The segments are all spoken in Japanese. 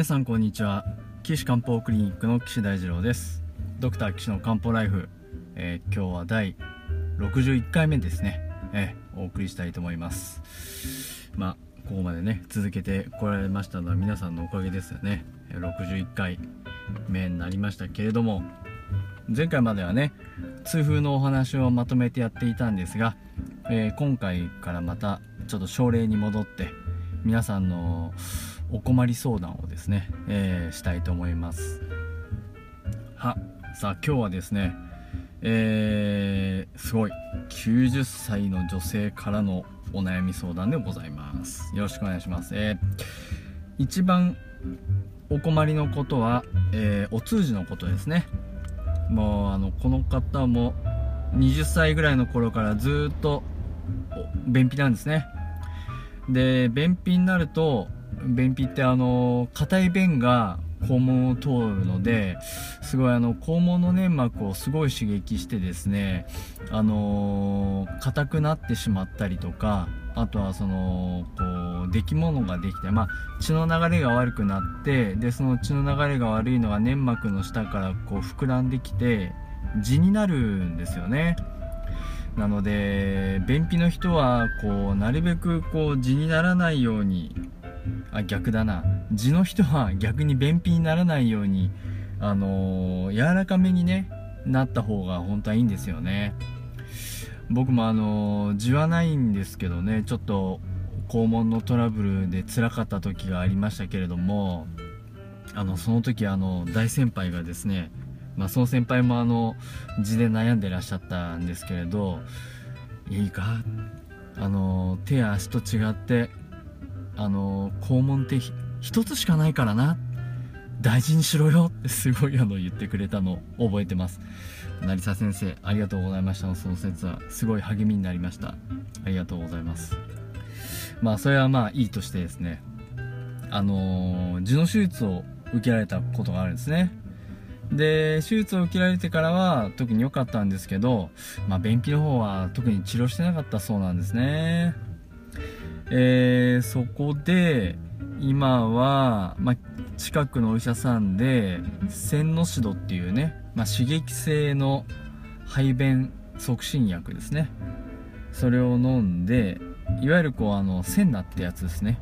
皆さんこんにちは。岸漢方クリニックの岸大二郎です。ドクター岸の漢方ライフ、えー、今日は第61回目ですね、えー、お送りしたいと思います。まあここまでね続けてこられましたのは皆さんのおかげですよね。61回目になりましたけれども前回まではね痛風のお話をまとめてやっていたんですが、えー、今回からまたちょっと症例に戻って皆さんのお困り相談をですね、えー、したいと思います。はさあ今日はですねえー、すごい90歳の女性からのお悩み相談でございます。よろしくお願いします。えー、一番お困りのことは、えー、お通じのことですね。もうあのこの方も20歳ぐらいの頃からずっと便秘なんですね。で便秘になると便秘ってあの硬い便が肛門を通るのですごいあの肛門の粘膜をすごい刺激してですねあの硬くなってしまったりとかあとはそのこう出来物ができて、まあ、血の流れが悪くなってでその血の流れが悪いのが粘膜の下からこう膨らんできて痔になるんですよね。なので便秘の人はこうなるべくこう痔にならないようにあ逆だな。痔の人は逆に便秘にならないようにあのー、柔らかめにねなった方が本当はいいんですよね。僕もあのー、はないんですけどねちょっと肛門のトラブルで辛かった時がありましたけれどもあのその時あの大先輩がですねまあ、その先輩もあの痔で悩んでらっしゃったんですけれどいいか？あの手や足と違ってあの肛門って一つしかないからな。大事にしろよってすごいあの言ってくれたのを覚えてます。成沢先生ありがとうございました。のその説はすごい励みになりました。ありがとうございます。まあそれはまあいいとしてですね。あの痔の手術を受けられたことがあるんですね。で手術を受けられてからは特に良かったんですけど、まあ、便秘の方は特に治療してなかったそうなんですね。えー、そこで今は、まあ、近くのお医者さんでセンノシドっていうね、まあ、刺激性の排便促進薬ですね。それを飲んでいわゆるこうあのセンナってやつですね。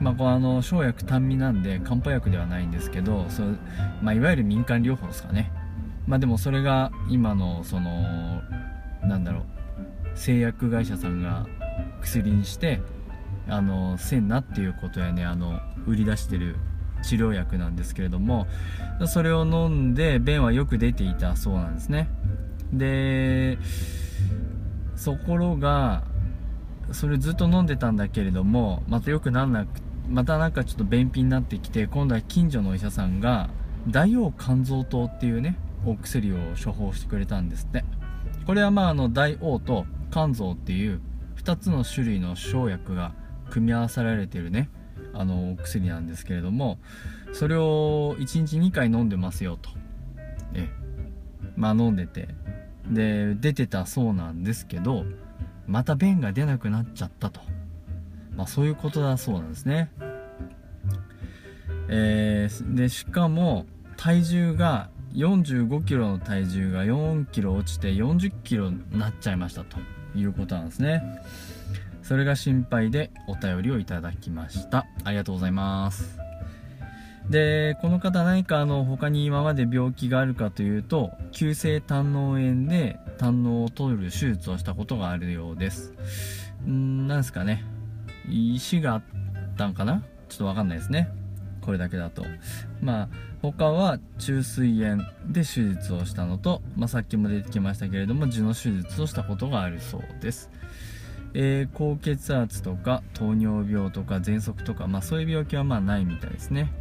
まあ、こうあの生薬単味なんで漢方薬ではないんですけどそまあ、いわゆる民間療法ですかね。まあでもそれが今のそのなんだろう製薬会社さんが薬にしてあのセンナっていうことやねあの売り出してる治療薬なんですけれどもそれを飲んで便はよく出ていたそうなんですね。でところがそれずっと飲んでたんだけれどもまたよくなんなくまたなんかちょっと便秘になってきて今度は近所のお医者さんが大王肝臓糖っていうねお薬を処方してくれたんですって。これはまああの大王と肝臓っていう2つの種類の生薬が組み合わさられてるねあの薬なんですけれどもそれを1日2回飲んでますよと。えまあ飲んでて。で出てたそうなんですけどまた便が出なくなっちゃったと。まあそういうことだそうなんですね。えー、でしかも体重が4 5キロの体重が4キロ落ちて40キロになっちゃいましたということなんですね。それが心配でお便りをいただきました。ありがとうございます。でこの方何かあの他に今まで病気があるかというと急性胆嚢炎で胆嚢を取る手術をしたことがあるようです。んなんですかね。石があったんかな？ちょっとわかんないですね。これだけだと。まあ他は虫垂炎で手術をしたのと、まあ、さっきも出てきましたけれども痔の手術をしたことがあるそうです。えー、高血圧とか糖尿病とか喘息とか、まあ、そういう病気はまあないみたいですね。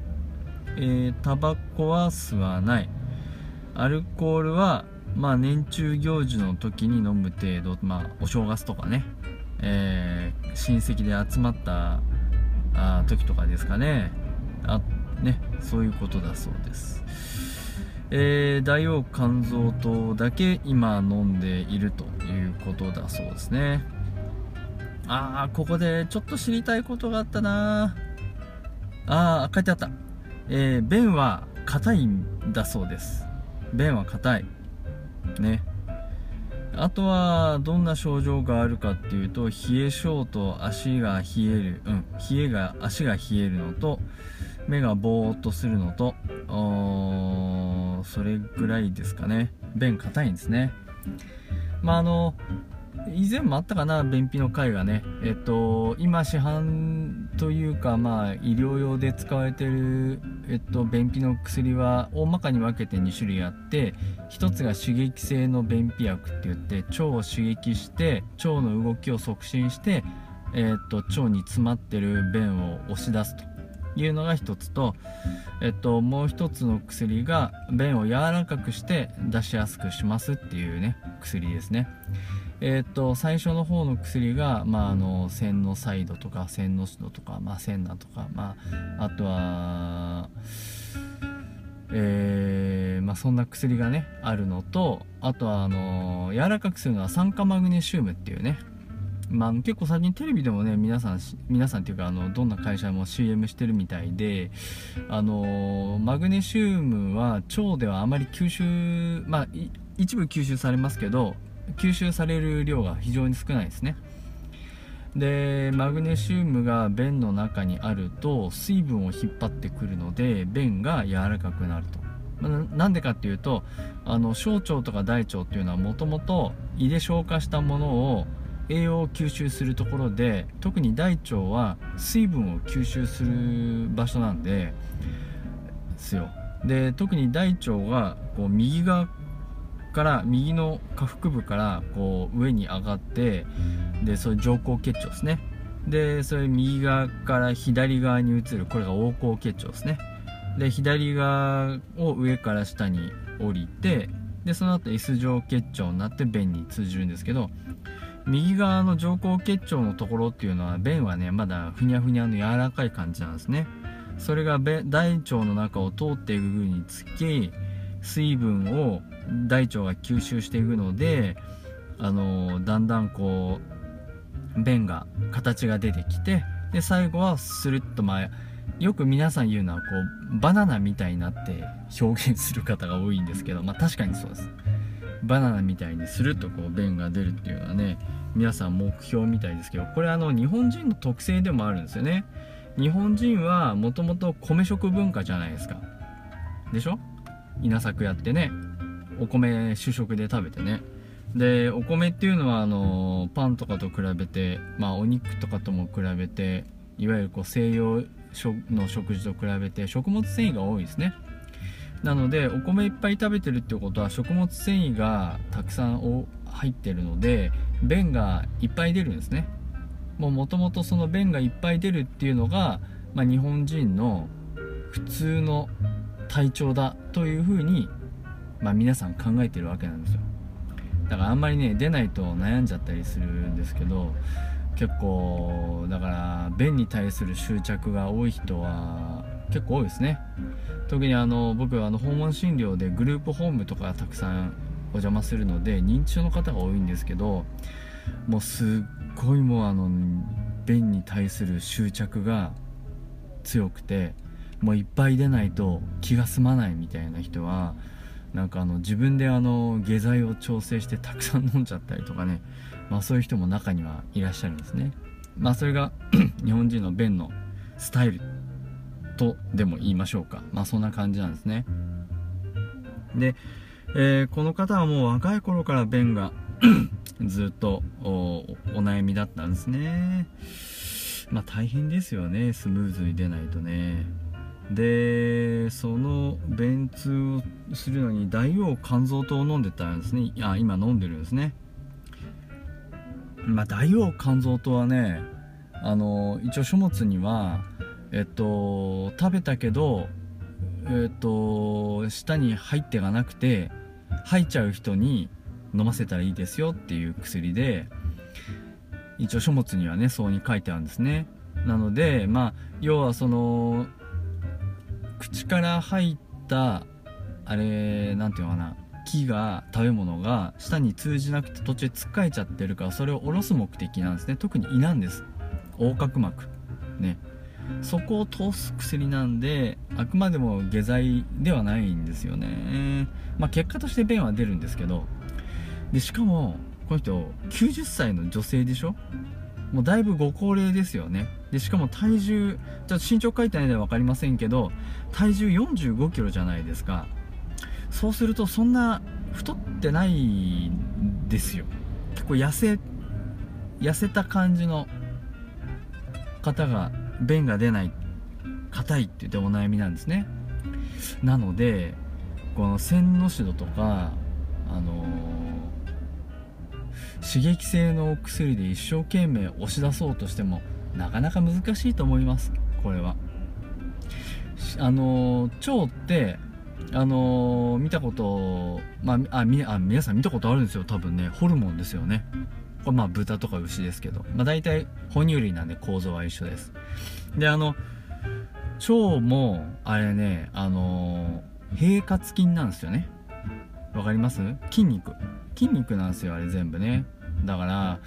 えー、タバコは吸わない。アルコールはまあ年中行事の時に飲む程度まあお正月とかね、えー、親戚で集まったあ時とかですかね。あねそういうことだそうです。えー、大王肝臓糖だけ今飲んでいるということだそうですね。ああここでちょっと知りたいことがあったな。ああ書いてあった。えー、便は硬いんだそうです。便は硬い。ね。あとはどんな症状があるかっていうと冷え性と足が冷える。うん冷えが足が冷えるのと目がぼーっとするのとそれぐらいですかね。便硬いんですね。まああの以前もあったかな便秘の回がね。えっと今市販というかまあ医療用で使われてるえっと便秘の薬は大まかに分けて2種類あって1つが刺激性の便秘薬って言って腸を刺激して腸の動きを促進してえっと腸に詰まってる便を押し出すと。いうのが1つと、えっと、もう1つの薬が便を柔らかくして出しやすくしますっていうね薬ですね。えー、っと最初の方の薬が、まあ、あの線のサイドとか線のシドとか、まあ、センナとか、まあ、あとは、えーまあ、そんな薬がねあるのとあとはあの柔らかくするのは酸化マグネシウムっていうねまあ、結構最近テレビでもね皆さん皆さんっていうかあのどんな会社も CM してるみたいであのマグネシウムは腸ではあまり吸収まあ一部吸収されますけど吸収される量が非常に少ないですね。でマグネシウムが便の中にあると水分を引っ張ってくるので便が柔らかくなると。なんでかっていうとあの小腸とか大腸っていうのはもともと胃で消化したものを栄養を吸収するところで特に大腸は水分を吸収する場所なんでですよ。で特に大腸がこう右側から右の下腹部からこう上に上がってでそういう上行結腸ですね。でそれ右側から左側に移るこれが横行結腸ですね。で左側を上から下に降りてでその後 S 状結腸になって便に通じるんですけど右側の上行結腸のところっていうのは便はねまだふにゃふにゃの柔らかい感じなんですね。それが大腸の中を通っていくにつき水分を大腸が吸収していくのであのだんだんこう便が形が出てきてで最後はスルッとまあよく皆さん言うのはこうバナナみたいになって表現する方が多いんですけどまあ確かにそうです。バナナみたいにスルッとこう便が出るっていうのはね皆さん目標みたいですけどこれあの日本人の特性でもあるんですよね。日本人はもともと米食文化じゃないですか。でしょ？稲作やってね。お米主食で食べてね。でお米っていうのはあのパンとかと比べてまあお肉とかとも比べていわゆるこう西洋の食事と比べて食物繊維が多いですね。なのでお米いっぱい食べてるってことは食物繊維がたくさん入ってるので便がいっぱい出るんですね。もともとその便がいっぱい出るっていうのが、まあ、日本人の普通の体調だというふうにまあ、皆さん考えてるわけなんですよ。だからあんまりね出ないと悩んじゃったりするんですけど結構だから便に対する執着が多い人は結構多いですね。特にあの僕はあの訪問診療でグループホームとかたくさんお邪魔するので認知症の方が多いんですけどもうすっごいもうあの便に対する執着が強くてもういっぱい出ないと気が済まないみたいな人はなんかあの自分であの下剤を調整してたくさん飲んじゃったりとかね、まあ、そういう人も中にはいらっしゃるんですね。まあそれが 日本人の便のスタイルとでも言いましょうか。まあそんな感じなんですね。で、えー、この方はもう若い頃から便が ずっとお悩みだったんですね。まあ大変ですよね。スムーズに出ないとね。でその便通をするのに大王肝臓糖を飲んでたんですね。あ今飲んでるんですね。まあ大王肝臓糖はねあの一応書物にはえっと食べたけどえっと舌に入ってがなくて吐いちゃう人に飲ませたらいいですよっていう薬で一応書物にはねそうに書いてあるんですね。なのでまあ要はその口から入ったあれ何て言うのかな木が食べ物が舌に通じなくて途中でつっかえちゃってるからそれを下ろす目的なんですね。特に胃なんです。横隔膜。ね。そこを通す薬なんであくまでも下剤ではないんですよね。まあ結果として便は出るんですけどでしかもこの人90歳の女性でしょ？もうだいぶご高齢ですよね。でしかも体重ちょっと身長書いてないので分かりませんけど体重4 5キロじゃないですか。そうするとそんな太ってないんですよ。結構痩せ痩せた感じの方が便が出ない。硬いって言ってお悩みなんですね。なのでこの線のシドとかあのー、刺激性のお薬で一生懸命押し出そうとしてもなかなか難しいと思います。これは。あのー、腸ってあのー、見たことまああみあ皆さん見たことあるんですよ。多分ねホルモンですよね。これまあ豚とか牛ですけど、まあ、大体哺乳類なんで構造は一緒です。であの腸もあれねあの平滑筋なんですよね。わかります？筋肉。筋肉なんですよあれ全部ね。だから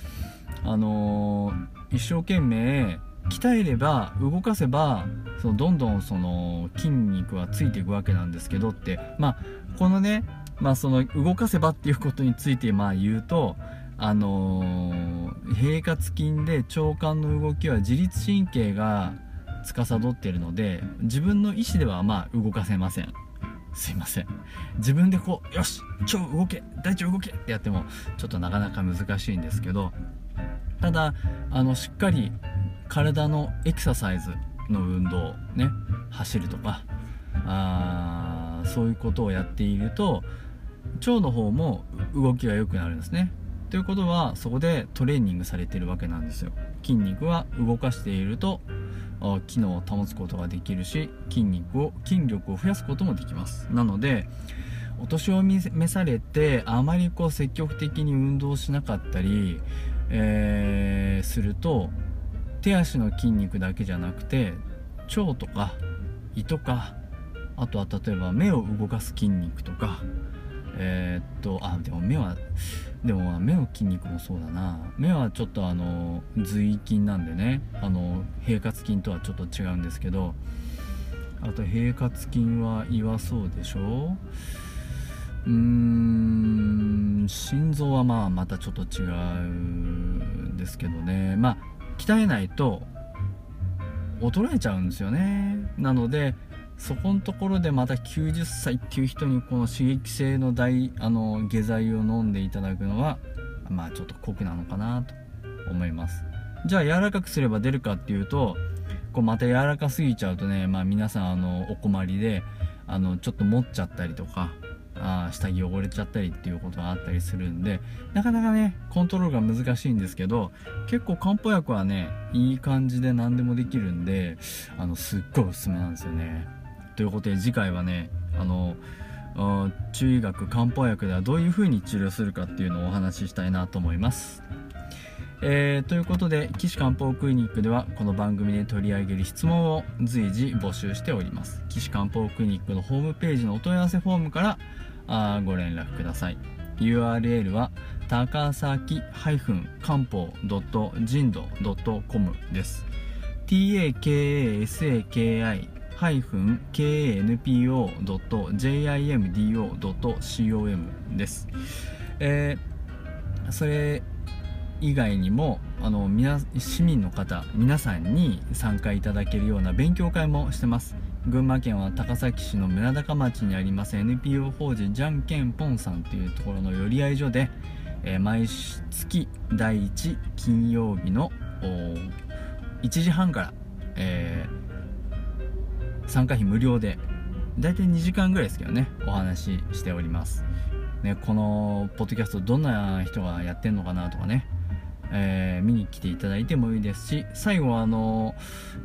あのー、一生懸命鍛えれば動かせばそのどんどんその筋肉はついていくわけなんですけどって。まあこのねまあその動かせばっていうことについてまあ言うとあのー、平滑筋で腸管の動きは自律神経が司っているので自分の意思ではまあ動かせません。すいません。自分でこうよし腸動け大腸動けってやってもちょっとなかなか難しいんですけどただあのしっかり体のエクササイズの運動ね走るとかあそういうことをやっていると腸の方も動きが良くなるんですね。ということはそこでトレーニングされてるわけなんですよ。筋肉は動かしていると機能を保つことができるし筋肉を筋力を増やすこともできます。なのでお年を召されてあまりこう積極的に運動しなかったり、えー、すると手足の筋肉だけじゃなくて腸とか胃とかあとは例えば目を動かす筋肉とかえー、っとあでも目はでも目の筋肉もそうだな。目はちょっとあの髄筋なんでね。あの平滑筋とはちょっと違うんですけど。あと平滑筋は胃はそうでしょ。うーん心臓はまあまたちょっと違うんですけどね。まあ鍛えないと衰えちゃうんですよね。なのでそこのところでまた90歳っていう人にこの刺激性の大あの下剤を飲んでいただくのはまあちょっと酷なのかなと思います。じゃあ柔らかくすれば出るかっていうとこうまた柔らかすぎちゃうとねまあ皆さんあのお困りであのちょっと持っちゃったりとかあ下着汚れちゃったりっていうことがあったりするんでなかなかねコントロールが難しいんですけど結構漢方薬はねいい感じで何でもできるんであのすっごいおすすめなんですよね。ということで次回はねあの中医学漢方薬ではどういう風に治療するかっていうのをお話ししたいなと思います。えー、ということで岸漢方クリニックではこの番組で取り上げる質問を随時募集しております。岸漢方クリニックのホームページのお問い合わせフォームからあご連絡ください。URL は高崎漢方人道 .com です。Takasaki kno.jimdo.com です。えー、それ以外にもあの皆市民の方皆さんに参加いただけるような勉強会もしてます群馬県は高崎市の村高町にあります NPO 法人じゃんけんぽんさんというところの寄り合い所で、えー、毎月第1金曜日の1時半から、えー、参加費無料で大体2時間ぐらいですけどねお話ししております、ね、このポッドキャストどんな人がやってんのかなとかねえー、見に来ていただいてもいいですし最後はあの、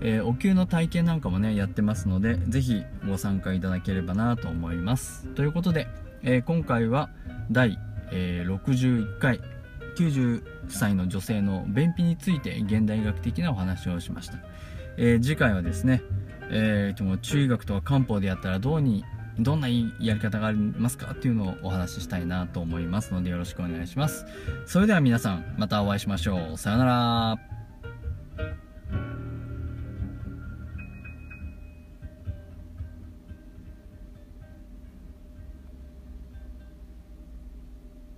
えー、お灸の体験なんかもねやってますので是非ご参加いただければなと思います。ということで、えー、今回は第、え61回90歳の女性の便秘について現代医学的なお話をしました、え次回はですね、えー、中学とか漢方でやったらどうにどんなやり方がありますかっていうのをお話ししたいなと思いますのでよろしくお願いします。それでは皆さんまたお会いしましょう。さようなら。